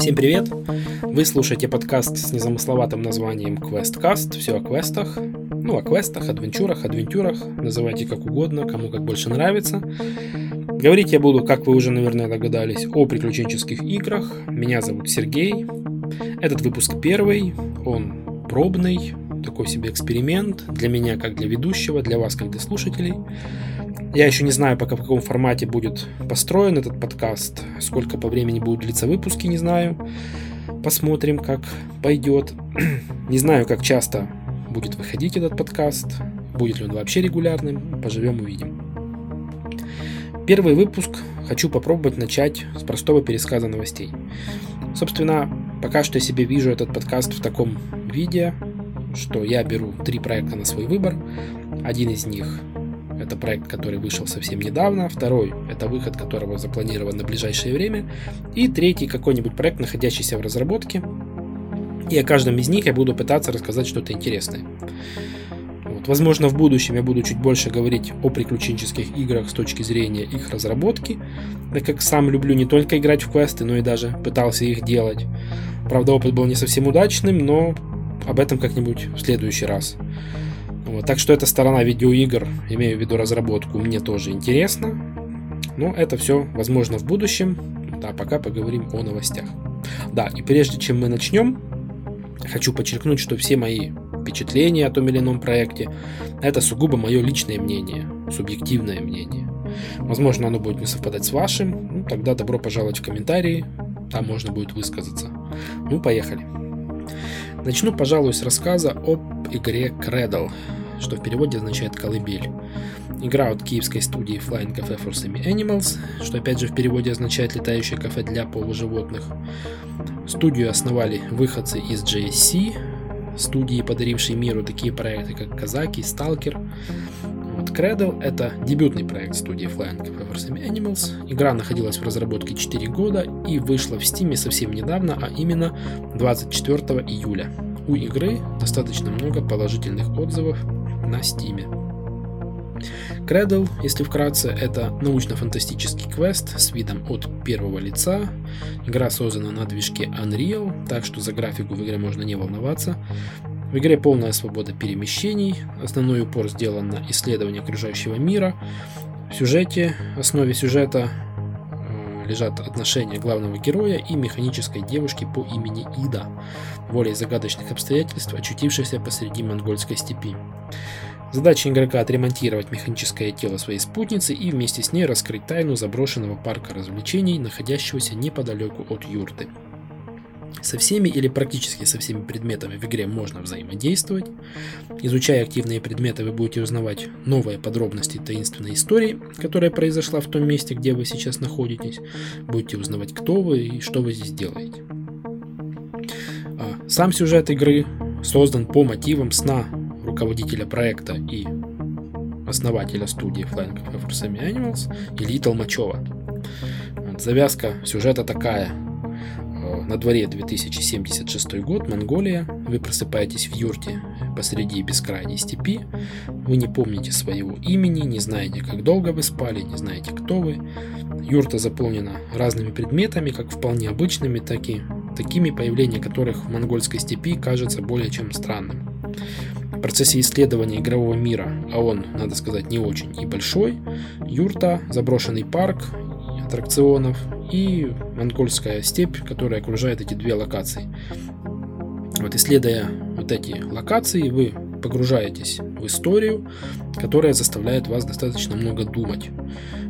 Всем привет! Вы слушаете подкаст с незамысловатым названием QuestCast. Все о квестах. Ну, о квестах, адвенчурах, адвентюрах. Называйте как угодно, кому как больше нравится. Говорить я буду, как вы уже, наверное, догадались, о приключенческих играх. Меня зовут Сергей. Этот выпуск первый. Он пробный, такой себе эксперимент для меня как для ведущего, для вас как для слушателей. Я еще не знаю, пока в каком формате будет построен этот подкаст, сколько по времени будут длиться выпуски, не знаю. Посмотрим, как пойдет. не знаю, как часто будет выходить этот подкаст, будет ли он вообще регулярным, поживем увидим. Первый выпуск хочу попробовать начать с простого пересказа новостей. Собственно, пока что я себе вижу этот подкаст в таком виде, что я беру три проекта на свой выбор. Один из них это проект, который вышел совсем недавно. Второй – это выход которого запланирован на ближайшее время. И третий – какой-нибудь проект, находящийся в разработке. И о каждом из них я буду пытаться рассказать что-то интересное. Вот. Возможно, в будущем я буду чуть больше говорить о приключенческих играх с точки зрения их разработки, так как сам люблю не только играть в квесты, но и даже пытался их делать. Правда, опыт был не совсем удачным, но об этом как-нибудь в следующий раз. Вот, так что эта сторона видеоигр, имею в виду разработку, мне тоже интересна. Но это все возможно в будущем. А пока поговорим о новостях. Да, и прежде чем мы начнем, хочу подчеркнуть, что все мои впечатления о том или ином проекте это сугубо мое личное мнение, субъективное мнение. Возможно, оно будет не совпадать с вашим, ну, тогда добро пожаловать в комментарии, там можно будет высказаться. Ну, поехали. Начну, пожалуй, с рассказа об игре Cradle, что в переводе означает «колыбель». Игра от киевской студии Flying Cafe for Semi Animals, что опять же в переводе означает «летающее кафе для полуживотных». Студию основали выходцы из JSC, студии, подарившие миру такие проекты, как Казаки, Сталкер. Вот Cradle — это дебютный проект студии Flying Cafe for Semi Animals. Игра находилась в разработке 4 года и вышла в Steam совсем недавно, а именно 24 июля. У игры достаточно много положительных отзывов на Steam. Cradle, если вкратце, это научно-фантастический квест с видом от первого лица. Игра создана на движке Unreal, так что за графику в игре можно не волноваться. В игре полная свобода перемещений, основной упор сделан на исследование окружающего мира. В сюжете, основе сюжета лежат отношения главного героя и механической девушки по имени Ида, волей загадочных обстоятельств, очутившейся посреди монгольской степи. Задача игрока отремонтировать механическое тело своей спутницы и вместе с ней раскрыть тайну заброшенного парка развлечений, находящегося неподалеку от юрты. Со всеми или практически со всеми предметами в игре можно взаимодействовать. Изучая активные предметы, вы будете узнавать новые подробности таинственной истории, которая произошла в том месте, где вы сейчас находитесь. Будете узнавать, кто вы и что вы здесь делаете. А сам сюжет игры создан по мотивам сна руководителя проекта и основателя студии Flying Semi Animals Ильи Толмачева. Завязка сюжета такая. На дворе 2076 год, Монголия. Вы просыпаетесь в юрте посреди бескрайней степи. Вы не помните своего имени, не знаете, как долго вы спали, не знаете, кто вы. Юрта заполнена разными предметами, как вполне обычными, так и такими, появление которых в монгольской степи кажется более чем странным. В процессе исследования игрового мира, а он, надо сказать, не очень и большой, юрта, заброшенный парк аттракционов и монгольская степь, которая окружает эти две локации. Вот исследуя вот эти локации, вы погружаетесь в историю, которая заставляет вас достаточно много думать.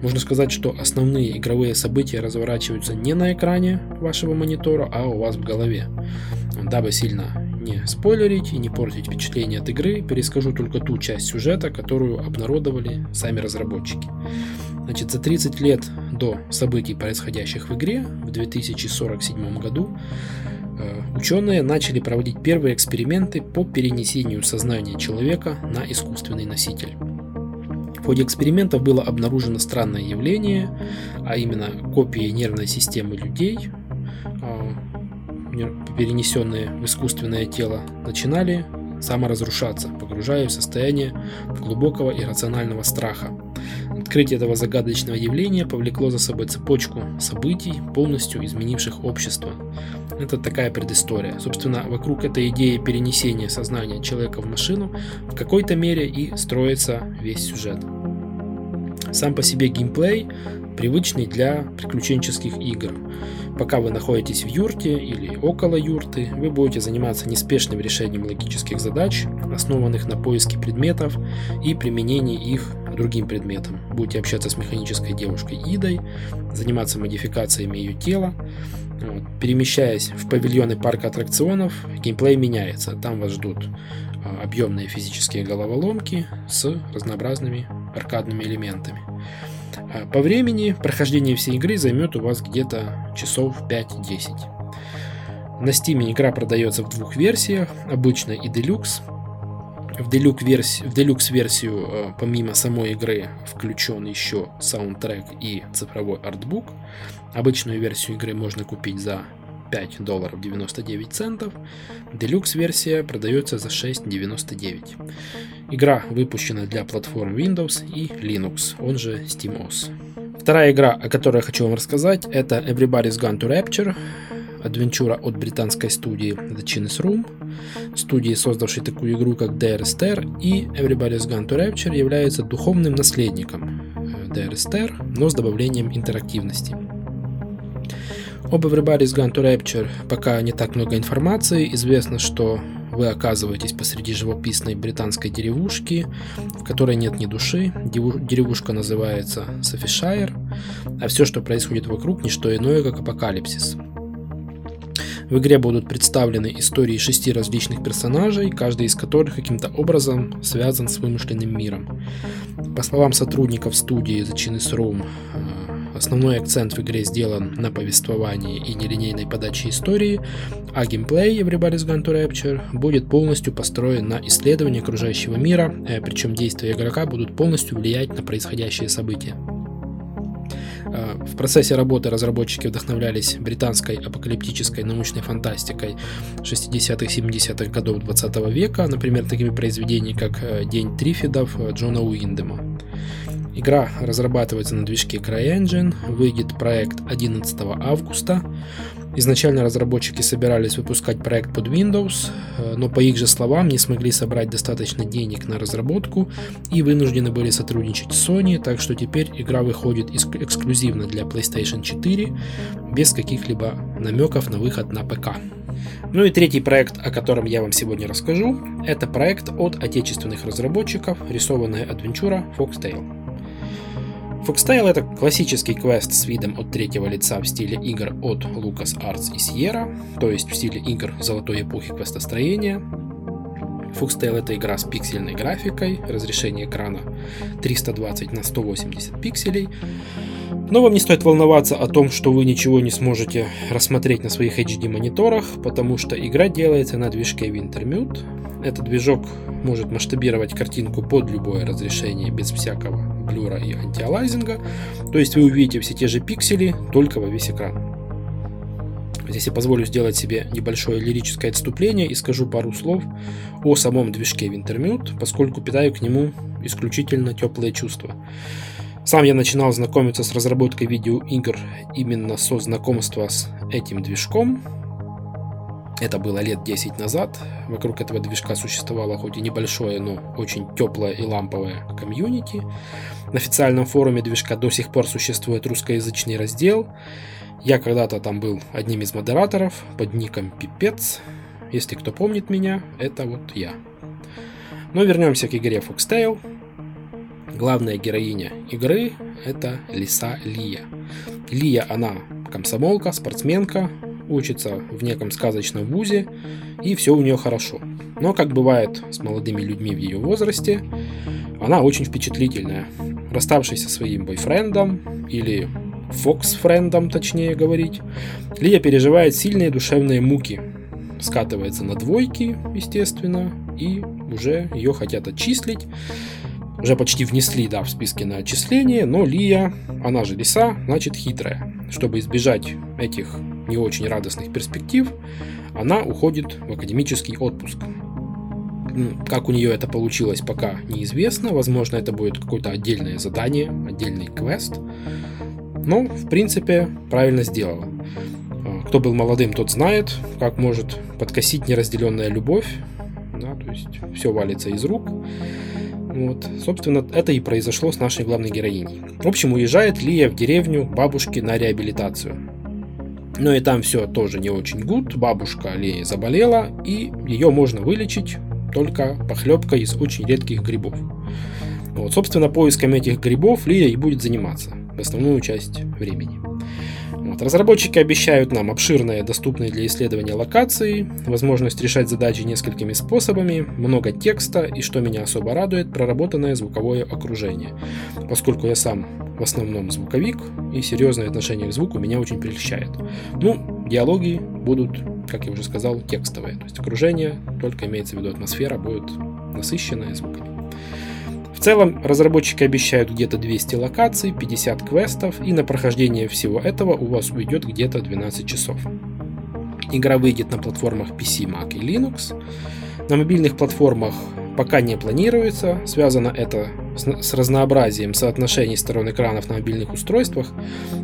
Можно сказать, что основные игровые события разворачиваются не на экране вашего монитора, а у вас в голове. Дабы сильно не спойлерить и не портить впечатление от игры, перескажу только ту часть сюжета, которую обнародовали сами разработчики. Значит, за 30 лет до событий, происходящих в игре, в 2047 году, э, ученые начали проводить первые эксперименты по перенесению сознания человека на искусственный носитель. В ходе экспериментов было обнаружено странное явление, а именно копии нервной системы людей, э, перенесенные в искусственное тело, начинали саморазрушаться, погружая в состояние глубокого иррационального страха. Открытие этого загадочного явления повлекло за собой цепочку событий, полностью изменивших общество. Это такая предыстория. Собственно, вокруг этой идеи перенесения сознания человека в машину в какой-то мере и строится весь сюжет. Сам по себе геймплей привычный для приключенческих игр. Пока вы находитесь в юрте или около юрты, вы будете заниматься неспешным решением логических задач, основанных на поиске предметов и применении их другим предметам. Будете общаться с механической девушкой Идой, заниматься модификациями ее тела. Вот. Перемещаясь в павильоны парка аттракционов, геймплей меняется. Там вас ждут а, объемные физические головоломки с разнообразными аркадными элементами. А, по времени прохождение всей игры займет у вас где-то часов 5-10. На Steam игра продается в двух версиях, обычной и Deluxe. В Deluxe-версию, э, помимо самой игры включен еще саундтрек и цифровой артбук. Обычную версию игры можно купить за 5 долларов 99 центов. Deluxe версия продается за 6,99. Игра выпущена для платформ Windows и Linux, он же SteamOS. Вторая игра, о которой я хочу вам рассказать, это Everybody's Gone to Rapture, адвенчура от британской студии The Chinese Room, студии, создавшей такую игру, как DRSTR, и Everybody's Gone to Rapture является духовным наследником DRSTR, э, но с добавлением интерактивности. Об Everybody's Gone to Rapture пока не так много информации. Известно, что вы оказываетесь посреди живописной британской деревушки, в которой нет ни души. Деревушка называется Софишайр, а все, что происходит вокруг, не что иное, как апокалипсис. В игре будут представлены истории шести различных персонажей, каждый из которых каким-то образом связан с вымышленным миром. По словам сотрудников студии The Chinese Room, Основной акцент в игре сделан на повествовании и нелинейной подаче истории, а геймплей Everybody's Gone to Rapture будет полностью построен на исследовании окружающего мира, э, причем действия игрока будут полностью влиять на происходящие события. Э, в процессе работы разработчики вдохновлялись британской апокалиптической научной фантастикой 60-70-х годов 20 века, например, такими произведениями, как э, «День Трифидов» Джона Уиндема. Игра разрабатывается на движке CryEngine, выйдет проект 11 августа. Изначально разработчики собирались выпускать проект под Windows, э, но по их же словам не смогли собрать достаточно денег на разработку и вынуждены были сотрудничать с Sony, так что теперь игра выходит эксклюзивно для PlayStation 4 без каких-либо намеков на выход на ПК. Ну и третий проект, о котором я вам сегодня расскажу, это проект от отечественных разработчиков, рисованная адвенчура Foxtail. Foxtail это классический квест с видом от третьего лица в стиле игр от LucasArts и Sierra, то есть в стиле игр золотой эпохи квестостроения. Foxtail это игра с пиксельной графикой, разрешение экрана 320 на 180 пикселей. Но вам не стоит волноваться о том, что вы ничего не сможете рассмотреть на своих HD мониторах, потому что игра делается на движке Wintermute. Этот движок может масштабировать картинку под любое разрешение без всякого блюра и антиалайзинга. То есть вы увидите все те же пиксели, только во весь экран. Здесь я позволю сделать себе небольшое лирическое отступление и скажу пару слов о самом движке Wintermute, поскольку питаю к нему исключительно теплые чувства. Сам я начинал знакомиться с разработкой видеоигр именно со знакомства с этим движком, это было лет 10 назад. Вокруг этого движка существовало хоть и небольшое, но очень теплое и ламповое комьюнити. На официальном форуме движка до сих пор существует русскоязычный раздел. Я когда-то там был одним из модераторов под ником Пипец. Если кто помнит меня, это вот я. Но вернемся к игре Foxtail. Главная героиня игры это Лиса Лия. Лия, она комсомолка, спортсменка, учится в неком сказочном вузе, и все у нее хорошо. Но, как бывает с молодыми людьми в ее возрасте, она очень впечатлительная. Расставшись со своим бойфрендом, или фокс-френдом, точнее говорить, Лия переживает сильные душевные муки. Скатывается на двойки, естественно, и уже ее хотят отчислить. Уже почти внесли, да, в списке на отчисление, но Лия, она же лиса, значит хитрая. Чтобы избежать этих не очень радостных перспектив, она уходит в академический отпуск. Как у нее это получилось, пока неизвестно. Возможно, это будет какое-то отдельное задание, отдельный квест. Но, в принципе, правильно сделала. А, кто был молодым, тот знает, как может подкосить неразделенная любовь. Да, то есть все валится из рук. Вот. Собственно, это и произошло с нашей главной героиней. В общем, уезжает Лия в деревню бабушки на реабилитацию. Но и там все тоже не очень гуд. Бабушка Лея заболела, и ее можно вылечить только похлебкой из очень редких грибов. Вот, собственно, поиском этих грибов Лия и будет заниматься в основную часть времени. Вот. Разработчики обещают нам обширные, доступные для исследования локации, возможность решать задачи несколькими способами, много текста и, что меня особо радует, проработанное звуковое окружение. Поскольку я сам в основном звуковик, и серьезное отношение к звуку меня очень прельщает. Ну, диалоги будут, как я уже сказал, текстовые. То есть окружение, только имеется в виду атмосфера, будет насыщенная звуками целом разработчики обещают где-то 200 локаций, 50 квестов, и на прохождение всего этого у вас уйдет где-то 12 часов. Игра выйдет на платформах PC, Mac и Linux. На мобильных платформах пока не планируется. Связано это с, с разнообразием соотношений сторон экранов на мобильных устройствах,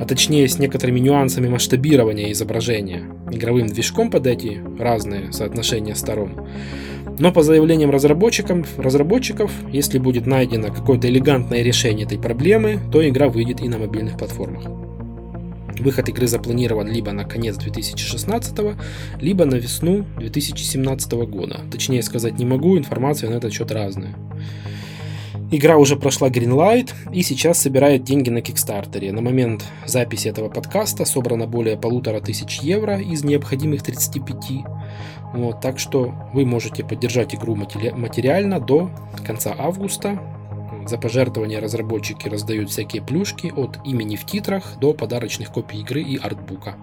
а точнее с некоторыми нюансами масштабирования изображения, игровым движком под эти разные соотношения сторон. Но по заявлениям разработчиков, разработчиков, если будет найдено какое-то элегантное решение этой проблемы, то игра выйдет и на мобильных платформах. Выход игры запланирован либо на конец 2016, либо на весну 2017 года. Точнее сказать не могу, информация на этот счет разная. Игра уже прошла Greenlight и сейчас собирает деньги на Кикстартере. На момент записи этого подкаста собрано более полутора тысяч евро из необходимых 35. Вот, так что вы можете поддержать игру материально до конца августа. За пожертвования разработчики раздают всякие плюшки от имени в титрах до подарочных копий игры и артбука.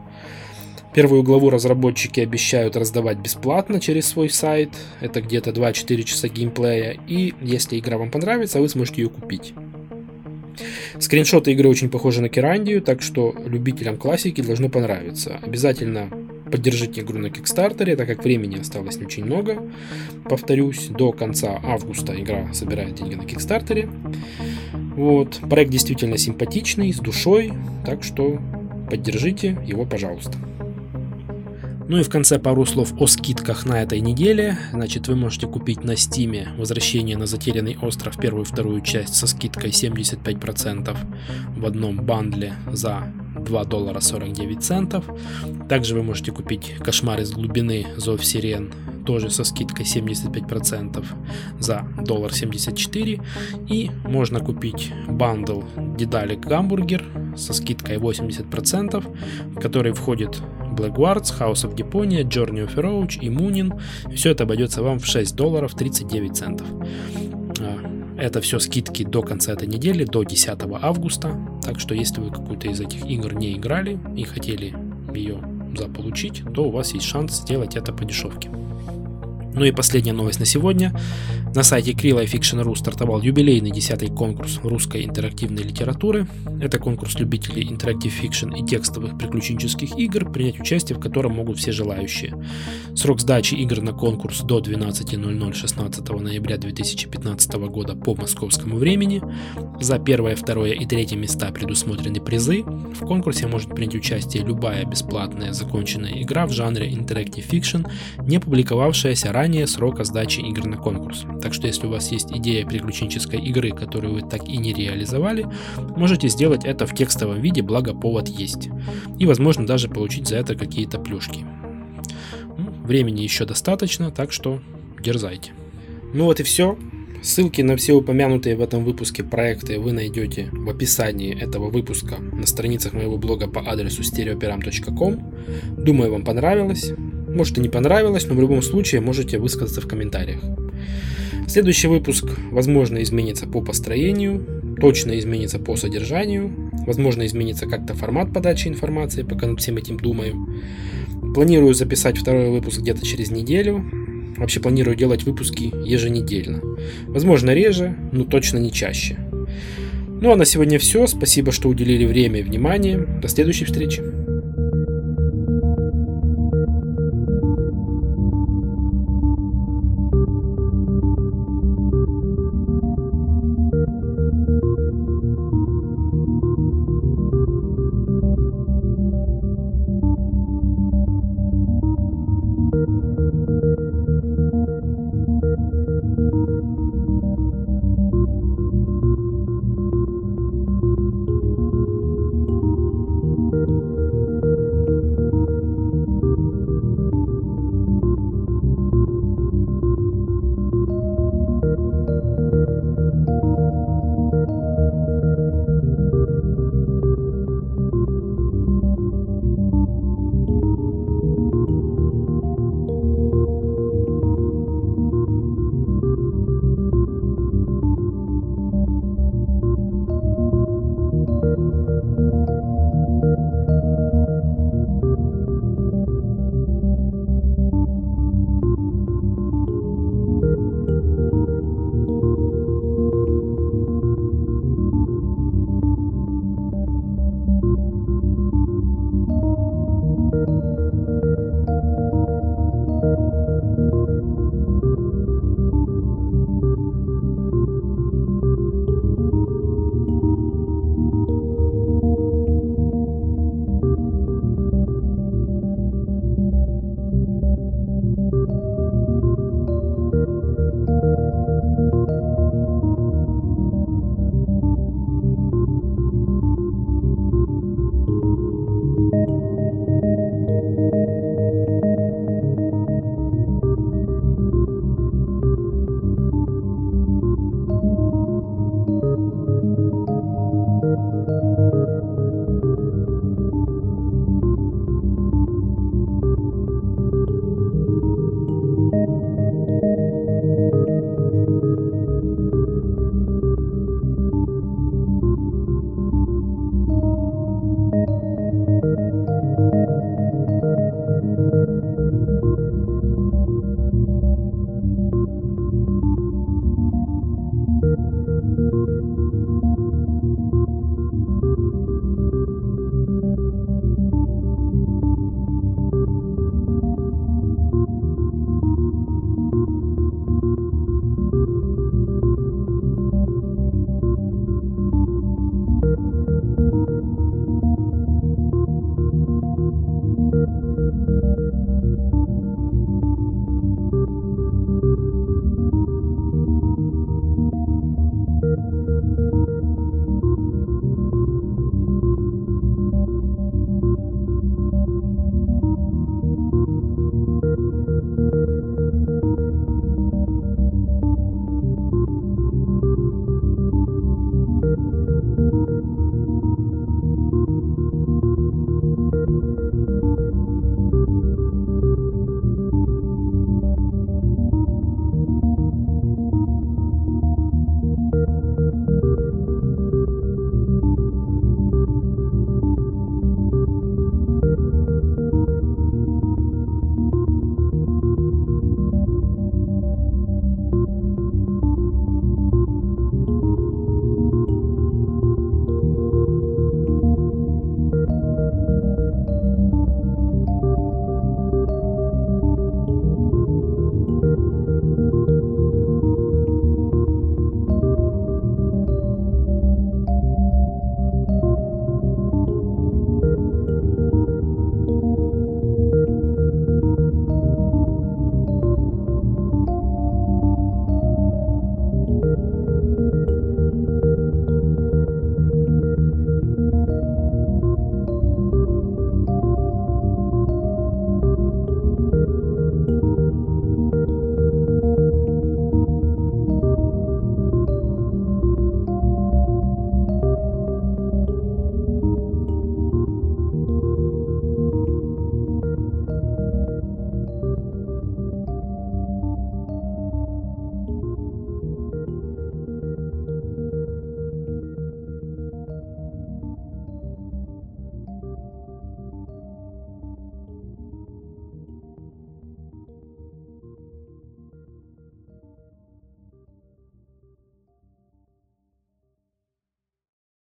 Первую главу разработчики обещают раздавать бесплатно через свой сайт. Это где-то 2-4 часа геймплея. И если игра вам понравится, вы сможете ее купить. Скриншоты игры очень похожи на Керандию, так что любителям классики должно понравиться. Обязательно Поддержите игру на Кикстартере, так как времени осталось не очень много. Повторюсь, до конца августа игра собирает деньги на Кикстартере. Вот. Проект действительно симпатичный, с душой, так что поддержите его, пожалуйста. Ну и в конце пару слов о скидках на этой неделе. Значит, вы можете купить на Steam «Возвращение на затерянный остров» первую и вторую часть со скидкой 75% в одном бандле за 2 доллара 49 центов. Также вы можете купить «Кошмар из глубины. Зов сирен» тоже со скидкой 75% за доллар 74 и можно купить бандл Дедалик Гамбургер со скидкой 80%, в который входит Black Guards, House of Deponia, Journey of Roach и Moonin. Все это обойдется вам в 6 долларов 39 центов. Это все скидки до конца этой недели, до 10 августа. Так что если вы какую-то из этих игр не играли и хотели ее заполучить, то у вас есть шанс сделать это по дешевке. Ну и последняя новость на сегодня. На сайте КРИЛ ifiction.ru стартовал юбилейный 10-й конкурс русской интерактивной литературы. Это конкурс любителей interactive fiction и текстовых приключенческих игр, принять участие в котором могут все желающие. Срок сдачи игр на конкурс до 12.00 16 ноября 2015 года по московскому времени. За первое, второе и третье места предусмотрены призы. В конкурсе может принять участие любая бесплатная законченная игра в жанре interactive fiction, не публиковавшаяся ранее срока сдачи игр на конкурс. Так что если у вас есть идея приключенческой игры, которую вы так и не реализовали, можете сделать это в текстовом виде, благо повод есть. И возможно даже получить за это какие-то плюшки. Ну, времени еще достаточно, так что дерзайте. Ну вот и все. Ссылки на все упомянутые в этом выпуске проекты вы найдете в описании этого выпуска на страницах моего блога по адресу stereoperam.com. Думаю, вам понравилось. Может и не понравилось, но в любом случае можете высказаться в комментариях. Следующий выпуск, возможно, изменится по построению, точно изменится по содержанию, возможно, изменится как-то формат подачи информации, пока над всем этим думаю. Планирую записать второй выпуск где-то через неделю. Вообще планирую делать выпуски еженедельно. Возможно, реже, но точно не чаще. Ну а на сегодня все. Спасибо, что уделили время и внимание. До следующей встречи.